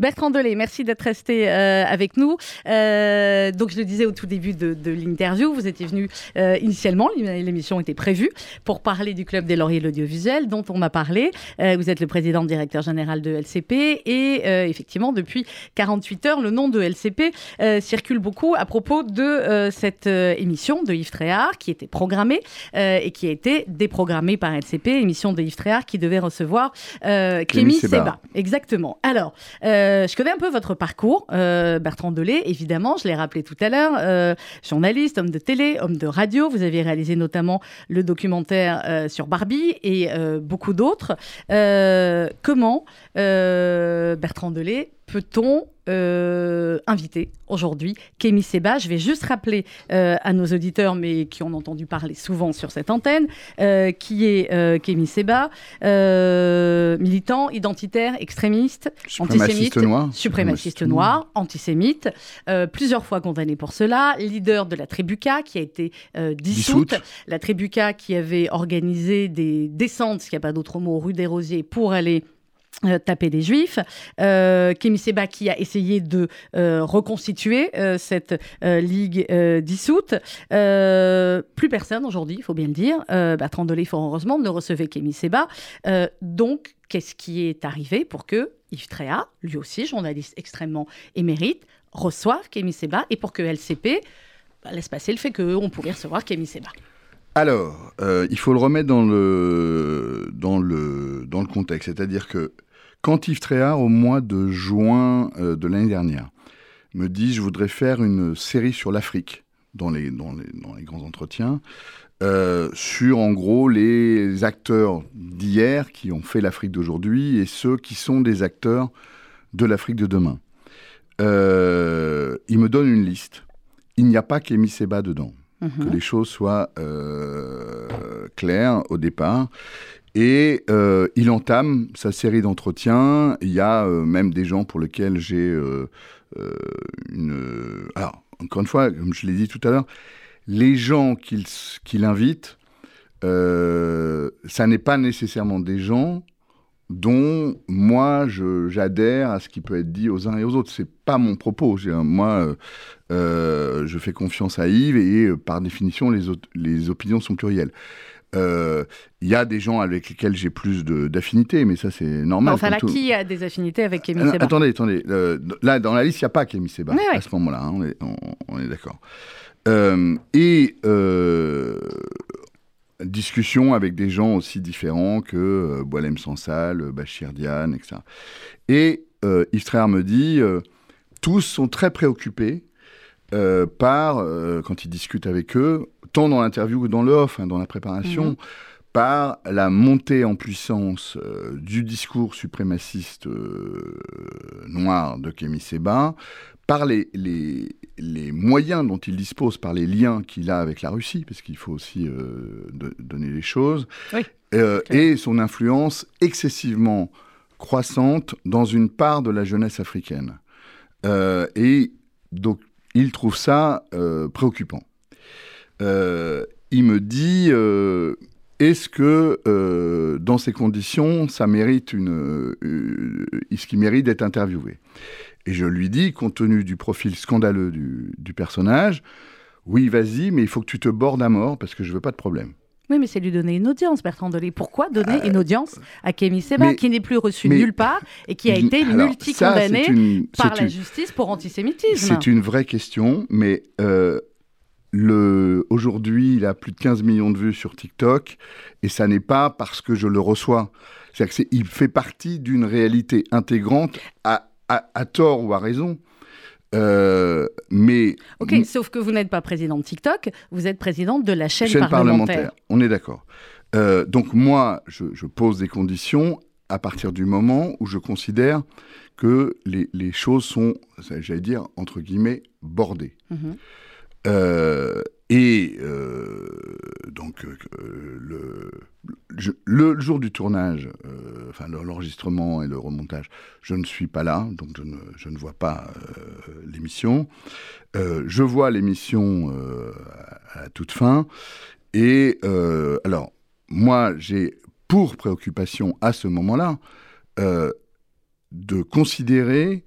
Bertrand Delay, merci d'être resté euh, avec nous. Euh, donc, je le disais au tout début de, l'interview, vous étiez venu euh, initialement, l'émission était prévue, pour parler du Club des Lauriers de l'audiovisuel, dont on m'a parlé. vous êtes le président directeur général de LCP et effectivement, depuis 48 heures, le nom de LCP circule beaucoup à propos de cette émission de Yves Tréhard qui était programmée et qui a été déprogrammée par LCP, émission de Yves Tréhard qui devait recevoir Kémy Seba. Exactement. Alors, euh, je connais un peu votre parcours, euh, Bertrand Delay, évidemment, je l'ai rappelé tout à l'heure, euh, journaliste, homme de télé, homme de radio. Vous avez réalisé notamment le documentaire sur Barbie et beaucoup d'autres. comment, Bertrand Delay, peut-on euh, invité aujourd'hui Kémy Seba. Je vais juste rappeler euh, à nos auditeurs, mais qui ont entendu parler souvent sur cette antenne, euh, qui est Kémy Seba, militant, identitaire, extrémiste, antisémite, noir, suprémaciste noir, antisémite, plusieurs fois condamné pour cela, leader de la Trébuca qui a été dissoute, la Trébuca qui avait organisé des descentes, s'il n'y a pas d'autre mot, rue des Rosiers pour aller euh, taper des juifs. Euh, Kémy Seba qui a essayé de euh, reconstituer euh, cette ligue dissoute. plus personne aujourd'hui, il faut bien le dire. Bertrand Delay, fort heureusement, ne recevait Kémy Seba. donc, qu'est-ce qui est arrivé pour que Yves Tréa, lui aussi journaliste extrêmement émérite, reçoive Kémy Seba et pour que LCP bah, laisse passer le fait qu'on pourrait recevoir Kémy Seba alors, il faut le remettre dans le, dans le, dans le contexte. C'est-à-dire que quand Yves Tréhard, au mois de juin euh, de l'année dernière, me dit je voudrais faire une série sur l'Afrique dans les, dans, les, grands entretiens, euh, sur en gros les acteurs d'hier qui ont fait l'Afrique d'aujourd'hui et ceux qui sont des acteurs de l'Afrique de demain. Euh, il me donne une liste. Il n'y a pas qu'Émy Seba dedans. Mhm. Que les choses soient claires au départ. Et euh, il entame sa série d'entretiens. Il y a euh, même des gens pour lesquels j'ai euh, une... Alors, encore une fois, comme je l'ai dit tout à l'heure, les gens qu'il invite, ça n'est pas nécessairement des gens dont moi j'adhère à ce qui peut être dit aux uns et aux autres. C'est pas mon propos. Moi, je fais confiance à Yves et, par définition, les, les opinions sont plurielles. Il euh, y a des gens avec lesquels j'ai plus d'affinités, mais ça c'est normal. Enfin là, qui a des affinités avec Kémy euh, Seba Attendez, attendez. Euh, là, dans la liste, il n'y a pas Kémy Seba à ce moment-là. Hein, on est, d'accord. et discussion avec des gens aussi différents que Boilem Sansal, Bachir Diane, etc. Et Yves Tréhard me dit tous sont très préoccupés par, quand il discute avec eux, tant dans l'interview que dans le off, hein, dans la préparation, mhm. par la montée en puissance euh, du discours suprémaciste euh, noir de Kémy Seba, par les, les, les, moyens dont il dispose, par les liens qu'il a avec la Russie, parce qu'il faut aussi euh, donner les choses, et son influence excessivement croissante dans une part de la jeunesse africaine. et donc, il trouve ça préoccupant. Euh, il me dit euh, est-ce que euh, dans ces conditions, ça mérite une, ce qui mérite d'être interviewé? Et je lui dis, compte tenu du profil scandaleux du, personnage, oui, vas-y, mais il faut que tu te bordes à mort parce que je veux pas de problème. Oui, mais c'est lui donner une audience, Bertrand Delay. Pourquoi donner une audience à Kémy Seba, qui n'est plus reçu nulle part et qui a été multi-condamné par la justice pour antisémitisme C'est une vraie question, mais le, aujourd'hui, il a plus de 15 millions de vues sur TikTok, et ça n'est pas parce que je le reçois. C'est-à-dire qu'il fait partie d'une réalité intégrante, à, à, tort ou à raison. Euh, mais ok, sauf que vous n'êtes pas président de TikTok, vous êtes président de la chaîne, parlementaire. On est d'accord. Euh, donc moi, je, pose des conditions à partir du moment où je considère que les, les choses sont, j'allais dire entre guillemets, bordées. Mhm. Euh, et euh, donc euh, le, jour du tournage, enfin l'enregistrement et le remontage, je ne suis pas là, donc je ne, je ne vois pas l'émission. je vois l'émission à, à, toute fin. Et alors, moi, j'ai pour préoccupation à ce moment-là de considérer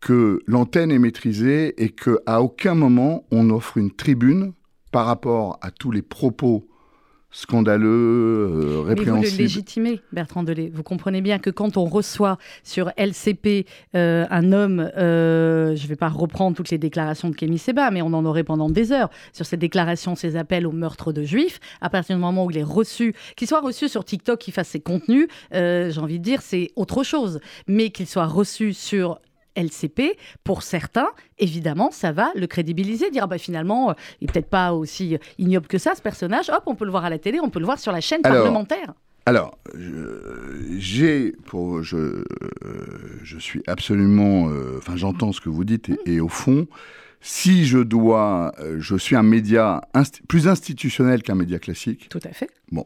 que l'antenne est maîtrisée et qu'à aucun moment on offre une tribune par rapport à tous les propos scandaleux, euh, Mais vous le légitimez, Bertrand Delay. Vous comprenez bien que quand on reçoit sur LCP euh, un homme, euh, je ne vais pas reprendre toutes les déclarations de Kémy Seba, mais on en aurait pendant des heures sur ces déclarations, ces appels au meurtre de juifs, à partir du moment où il est reçu, qu'il soit reçu sur TikTok, qu'il fasse ses contenus, j'ai envie de dire, c'est autre chose. Mais qu'il soit reçu sur LCP, pour certains, évidemment, ça va le crédibiliser, dire ah bah, finalement, euh, il n'est peut-être pas aussi ignoble que ça, ce personnage. Hop, on peut le voir à la télé, on peut le voir sur la chaîne parlementaire. Alors, j'ai, pour, je, je suis absolument, euh, enfin, j'entends ce que vous dites et, au fond, si je dois, euh, je suis un média plus institutionnel qu'un média classique. Tout à fait. Bon,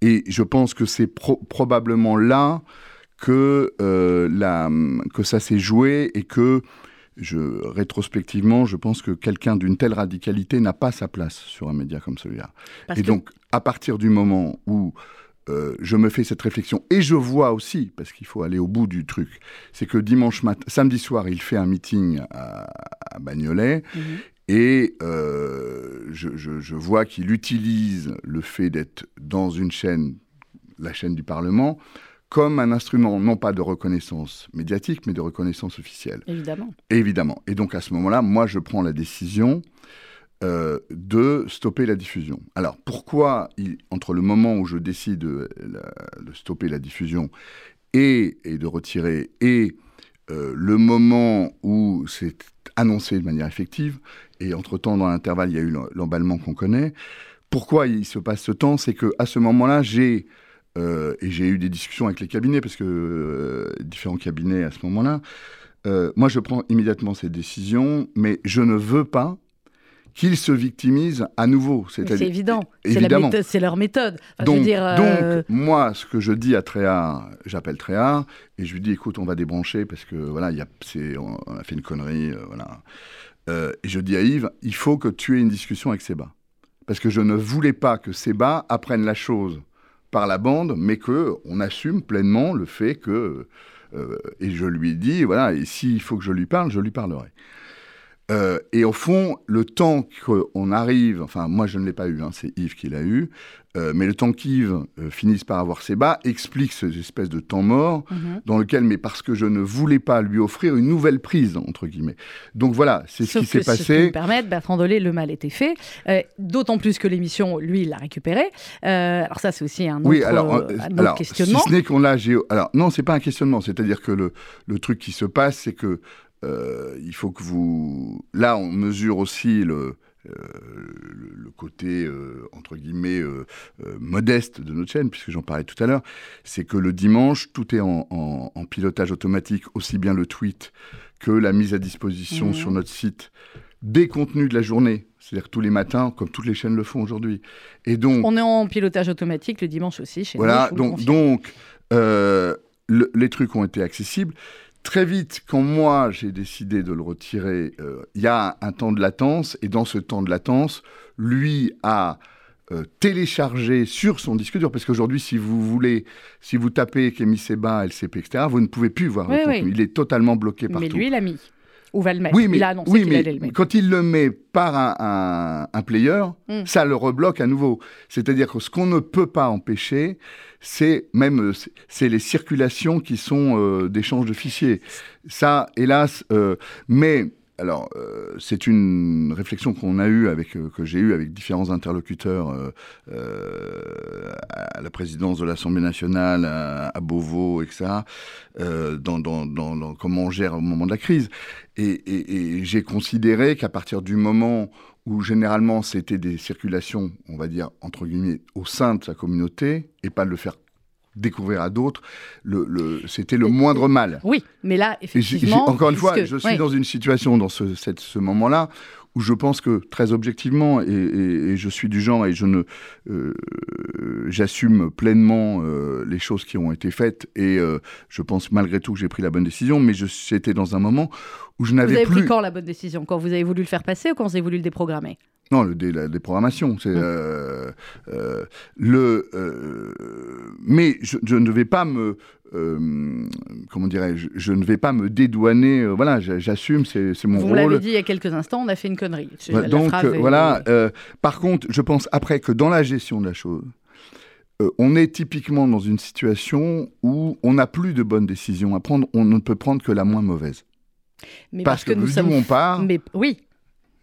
et je pense que c'est probablement là que, euh, la, que ça s'est joué et que, je, rétrospectivement, je pense que quelqu'un d'une telle radicalité n'a pas sa place sur un média comme celui-là. Et donc, à partir du moment où euh, je me fais cette réflexion, et je vois aussi, parce qu'il faut aller au bout du truc, c'est que dimanche matin, samedi soir, il fait un meeting à, Bagnolet, mhm. Et euh, je, je, vois qu'il utilise le fait d'être dans une chaîne, la chaîne du Parlement, comme un instrument non pas de reconnaissance médiatique, mais de reconnaissance officielle. Évidemment. Évidemment. Et donc à ce moment-là, moi, je prends la décision euh, de stopper la diffusion. Alors pourquoi, entre le moment où je décide de, stopper la diffusion et, de retirer, et euh, le moment où c'est annoncé de manière effective, et entre-temps, dans l'intervalle, il y a eu l'emballement qu'on connaît, pourquoi il se passe ce temps C'est qu'à ce moment-là, j'ai euh, et j'ai eu des discussions avec les cabinets, parce que euh, différents cabinets à ce moment-là. Euh, moi, je prends immédiatement ces décisions, mais je ne veux pas qu'ils se victimisent à nouveau. C'est évident, c'est leur méthode. donc, moi, ce que je dis à Tréhard, j'appelle Tréhard, et je lui dis, écoute, on va débrancher, parce que voilà, y a, on, a fait une connerie, voilà. et je dis à Yves, il faut que tu aies une discussion avec Seba. Parce que je ne voulais pas que Seba apprenne la chose par la bande, mais que on assume pleinement le fait que euh, et je lui dit voilà et s'il faut que je lui parle, je lui parlerai. Euh, et au fond, le temps qu'on arrive, enfin moi je ne l'ai pas eu, hein, c'est Yves qui l'a eu, euh, mais le temps qu'Yves euh, finisse par avoir ses bas explique cette espèce de temps mort mhm. dans lequel, mais parce que je ne voulais pas lui offrir une nouvelle prise, entre guillemets. Donc voilà, c'est ce qui s'est passé. Ce qui me permettre, Bertrand Dolé, le mal était fait, d'autant plus que l'émission, lui, l'a récupéré. alors ça, c'est aussi un autre, oui, alors, alors, questionnement. Si ce n'est qu'on l'a... Alors non, c'est pas un questionnement, c'est-à-dire que le, le truc qui se passe, c'est que euh, il faut que vous... Là, on mesure aussi le, euh, le, côté, euh, entre guillemets, modeste de notre chaîne, puisque j'en parlais tout à l'heure, c'est que le dimanche, tout est en, pilotage automatique, aussi bien le tweet que la mise à disposition mmh. sur notre site des contenus de la journée, c'est-à-dire tous les matins, comme toutes les chaînes le font aujourd'hui. Et donc, on est en pilotage automatique le dimanche aussi. Chez voilà, donc, donc les trucs ont été accessibles très vite, quand moi j'ai décidé de le retirer, euh, il y a un temps de latence, et dans ce temps de latence, lui a euh, téléchargé sur son disque dur, parce qu'aujourd'hui, si vous voulez, si vous tapez Kémy Seba, LCP, etc., vous ne pouvez plus voir le contenu. Il est totalement bloqué partout. Mais lui, il l'a mis. Ou va le mettre. Oui, mais, il a annoncé qu'il allait le mettre. Quand il le met par un, un, player, hmm. ça le rebloque à nouveau. C'est-à-dire que ce qu'on ne peut pas empêcher, c'est même c'est les circulations qui sont euh, d'échange de fichiers. Ça, hélas, euh, mais alors, c'est une réflexion qu'on a eue avec, que j'ai eue avec différents interlocuteurs à la présidence de l'Assemblée nationale, à, Beauvau, etc., dans, comment on gère au moment de la crise. Et, et j'ai considéré qu'à partir du moment où généralement c'était des circulations, on va dire, entre guillemets, au sein de sa communauté, et pas de le faire découvrir à d'autres, le, c'était le moindre mal. Oui, mais là, effectivement... encore une fois, je suis dans une situation, dans ce, ce moment-là, où je pense que très objectivement, et, je suis du genre et je ne, euh, j'assume pleinement euh, les choses qui ont été faites et euh, je pense malgré tout que j'ai pris la bonne décision, mais j'étais dans un moment où je n'avais plus. Vous avez pris quand la bonne décision? Quand vous avez voulu le faire passer ou quand vous avez voulu le déprogrammer? Non, le dé, la déprogrammation, c'est Hum. euh, euh, le. euh, mais je, je ne vais pas me. comment dirais-je Je ne vais pas me dédouaner. voilà, j'a- j'assume, c'est c'est mon Vous me l'avez rôle. dit il y a quelques instants, on a fait une connerie. Donc voilà. par contre, je pense après que dans la gestion de la chose, euh, on est typiquement dans une situation où on n'a plus de bonnes décisions à prendre. On ne peut prendre que la moins mauvaise. mais parce que, nous sommes on part, Mais oui.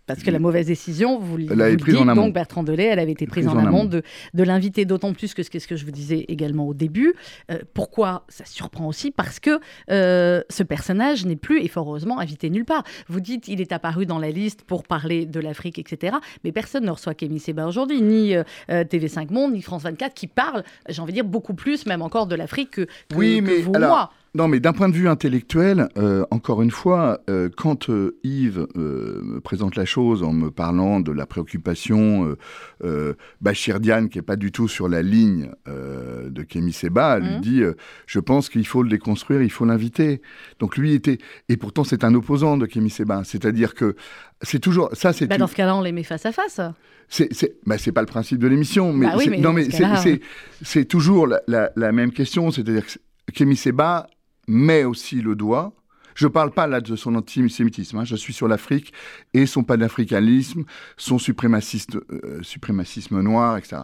Parce que la mauvaise décision, vous, vous le prise dites, en donc Bertrand Delay, elle avait été prise, en, amont de, de l'inviter, d'autant plus que ce que, ce que je vous disais également au début. Euh, pourquoi ça surprend aussi? Parce que euh, ce personnage n'est plus, et fort heureusement, invité nulle part. Vous dites il est apparu dans la liste pour parler de l'Afrique, etc. Mais personne ne reçoit Kémy Seba aujourd'hui, ni euh, euh, TV5 Monde, ni France 24, qui parlent, j'ai envie de dire, beaucoup plus, même encore, de l'Afrique que, que, Oui, que mais vous ou alors, moi. Non, mais d'un point de vue intellectuel, euh, encore une fois, euh, quand euh, Yves euh, me présente la chose en me parlant de la préoccupation euh, euh, Bachir Diane, qui est pas du tout sur la ligne euh, de Kémy Seba, lui Mhm. dit euh, Je pense qu'il faut le déconstruire, il faut l'inviter. Donc lui était. Et pourtant, c'est un opposant de Kémy Seba. C'est-à-dire que c'est toujours. Ça, c'est Bah, une- dans ce cas-là, on les met face à face. c'est, bah, pas le principe de l'émission, mais, Bah oui, c'est, mais non, mais c'est, c'est toujours la, la- la même question, c'est-à-dire que Kémy Seba met aussi le doigt. Je parle pas là de son antisémitisme, hein, je suis sur l'Afrique et son panafricanisme, son euh, suprémacisme noir, etc.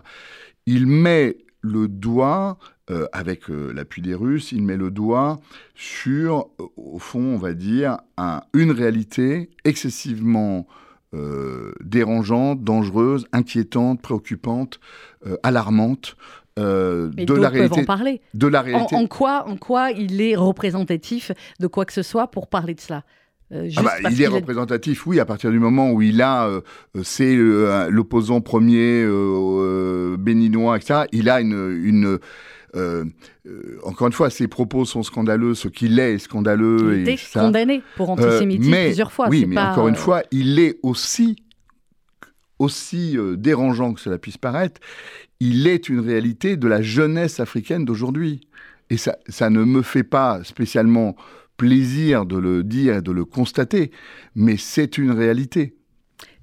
Il met le doigt, euh, avec euh, l'appui des Russes, il met le doigt sur, au fond, on va dire, un- une réalité excessivement dérangeante, dangereuse, inquiétante, préoccupante, alarmante euh, de la en réalité. parler. De la En, réalité. en quoi, en quoi il est représentatif de quoi que ce soit pour parler de cela? Euh, Ah bah, il est représentatif, oui, à partir du moment où il a, euh, c'est l'opposant premier béninois, etc. Il a une, une euh, euh, encore une fois, ses propos sont scandaleux, ce qu'il est est scandaleux. il et était ça. condamné pour antisémitisme plusieurs fois. Oui, mais pas, encore une fois, il est aussi, aussi euh, dérangeant que cela puisse paraître, il est une réalité de la jeunesse africaine d'aujourd'hui. Et ça, ça ne me fait pas spécialement plaisir de le dire et de le constater, mais c'est une réalité.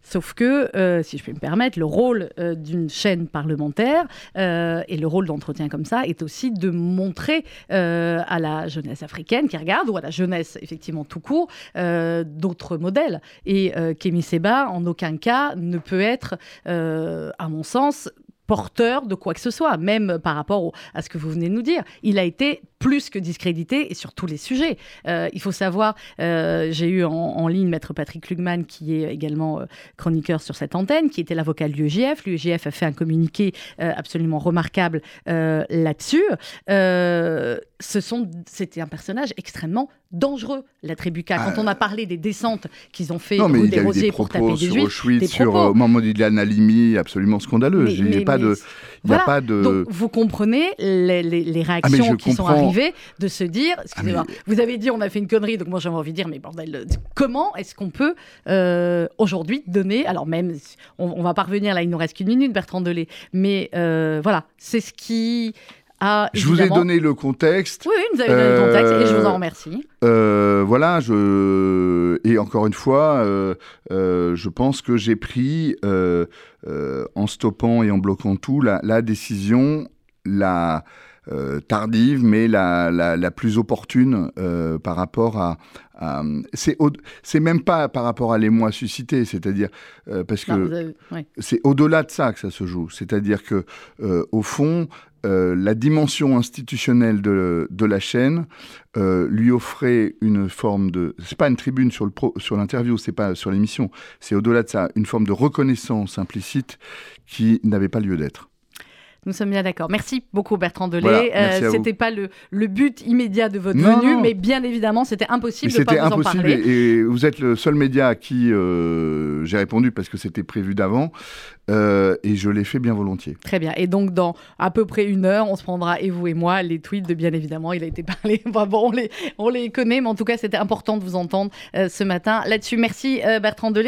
Sauf que, euh, si je peux me permettre, le rôle euh, d'une chaîne parlementaire euh, et le rôle d'entretien comme ça est aussi de montrer à la jeunesse africaine qui regarde, ou à la jeunesse effectivement tout court, d'autres modèles. Et Kémy Seba, en aucun cas, ne peut être, à mon sens, porteur de quoi que ce soit, même par rapport à ce que vous venez de nous dire. Il a été plus que discrédité et sur tous les sujets. Euh, il faut savoir, euh, j'ai eu en, en ligne Maître Patrick Lugman, qui est également euh, chroniqueur sur cette antenne, qui était l'avocat de l'UEJF. L'UEJF a fait un communiqué absolument remarquable là-dessus. Ce sont, c'était un personnage extrêmement dangereux, la tribu K. Quand Ah. on a parlé des descentes qu'ils ont fait Non, mais il des y a eu Rosiers des pour propos taper des sur juifs, Auschwitz, des sur propos. Mamadou Ilan Halimi, absolument scandaleux. Il n'y mais- a pas de... Il a Voilà. pas de... Donc, vous comprenez les, les- les Ah, réactions je qui sont comprends. De se dire, excusez-moi, Ah, vous avez dit on a fait une connerie, donc moi j'avais envie de dire, mais bordel, euh, comment est-ce qu'on peut euh, aujourd'hui donner, alors même, on, on va pas revenir là, il nous reste qu'une minute, Bertrand Delay, mais euh, voilà, c'est ce qui a. Je vous ai donné le contexte. Oui, oui, vous avez donné le contexte et je vous en remercie. Euh, voilà, je et encore une fois, euh, euh, je pense que j'ai pris en stoppant et en bloquant tout la, la décision la euh, tardive, mais la, la, la plus opportune euh, par rapport à. à- c'est même pas par rapport à l'émoi suscité, c'est-à-dire euh, parce que Non, vous avez- ouais. c'est au-delà de ça que ça se joue. C'est-à-dire que, euh, au fond, la dimension institutionnelle de, de la chaîne lui offrait une forme de. C'est pas une tribune sur le pro- sur l'interview, c'est pas sur l'émission. C'est au-delà de ça, une forme de reconnaissance implicite qui n'avait pas lieu d'être. Nous sommes bien d'accord. Merci beaucoup Bertrand Delay. Voilà, vous. c'était pas le, le but immédiat de votre Non, venue, non. mais bien évidemment, c'était impossible Mais de pas vous en impossible parler. et, et vous êtes le seul média à qui euh, j'ai répondu parce que c'était prévu d'avant euh, et je l'ai fait bien volontiers. Très bien. Et donc, dans à peu près une heure, on se prendra, et vous et moi, les tweets de bien évidemment, il a été parlé. Enfin, bon, on les, on les connaît, mais en tout cas, c'était important de vous entendre euh, ce matin là-dessus. Merci, euh, Bertrand Delay.